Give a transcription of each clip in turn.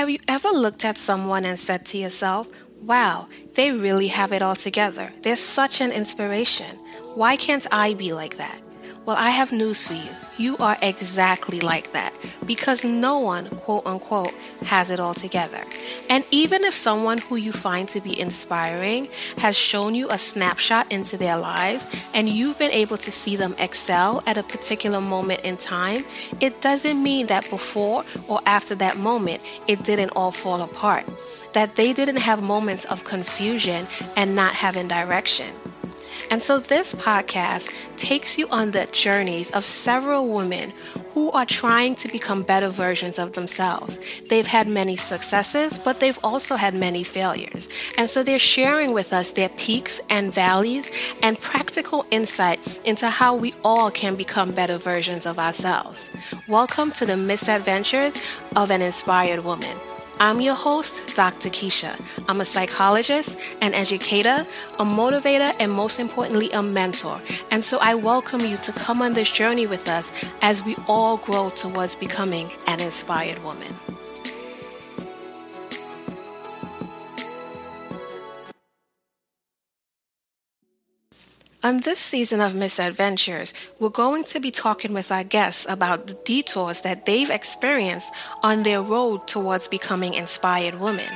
Have you ever looked at someone and said to yourself, wow, they really have it all together? They're such an inspiration. Why can't I be like that? Well, I have news for you. You are exactly like that because no one, quote unquote, has it all together. And even if someone who you find to be inspiring has shown you a snapshot into their lives and you've been able to see them excel at a particular moment in time, it doesn't mean that before or after that moment it didn't all fall apart, that they didn't have moments of confusion and not having direction. And so this podcast takes you on the journeys of several women who are trying to become better versions of themselves. They've had many successes, but they've also had many failures. And so they're sharing with us their peaks and valleys and practical insight into how we all can become better versions of ourselves. Welcome to the misadventures of an inspired woman. I'm your host, Dr. Keisha. I'm a psychologist, an educator, a motivator, and most importantly, a mentor. And so I welcome you to come on this journey with us as we all grow towards becoming an inspired woman. On this season of Misadventures, we're going to be talking with our guests about the detours that they've experienced on their road towards becoming inspired women.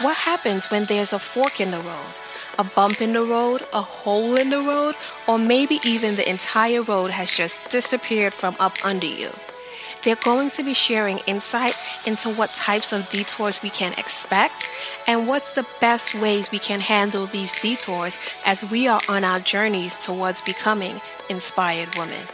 What happens when there's a fork in the road? A bump in the road, a hole in the road, or maybe even the entire road has just disappeared from up under you. They're going to be sharing insight into what types of detours we can expect and what's the best ways we can handle these detours as we are on our journeys towards becoming inspired women.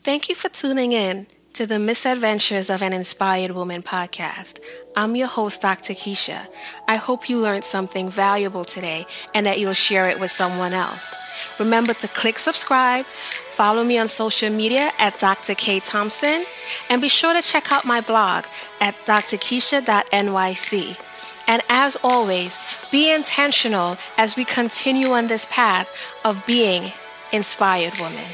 Thank you for tuning in to the Misadventures of an Inspired Woman podcast. I'm your host, Dr. Keisha. I hope you learned something valuable today and that you'll share it with someone else. Remember to click subscribe, follow me on social media at Dr. K. Thompson, and be sure to check out my blog at drkeisha.nyc. And as always, be intentional as we continue on this path of being inspired women.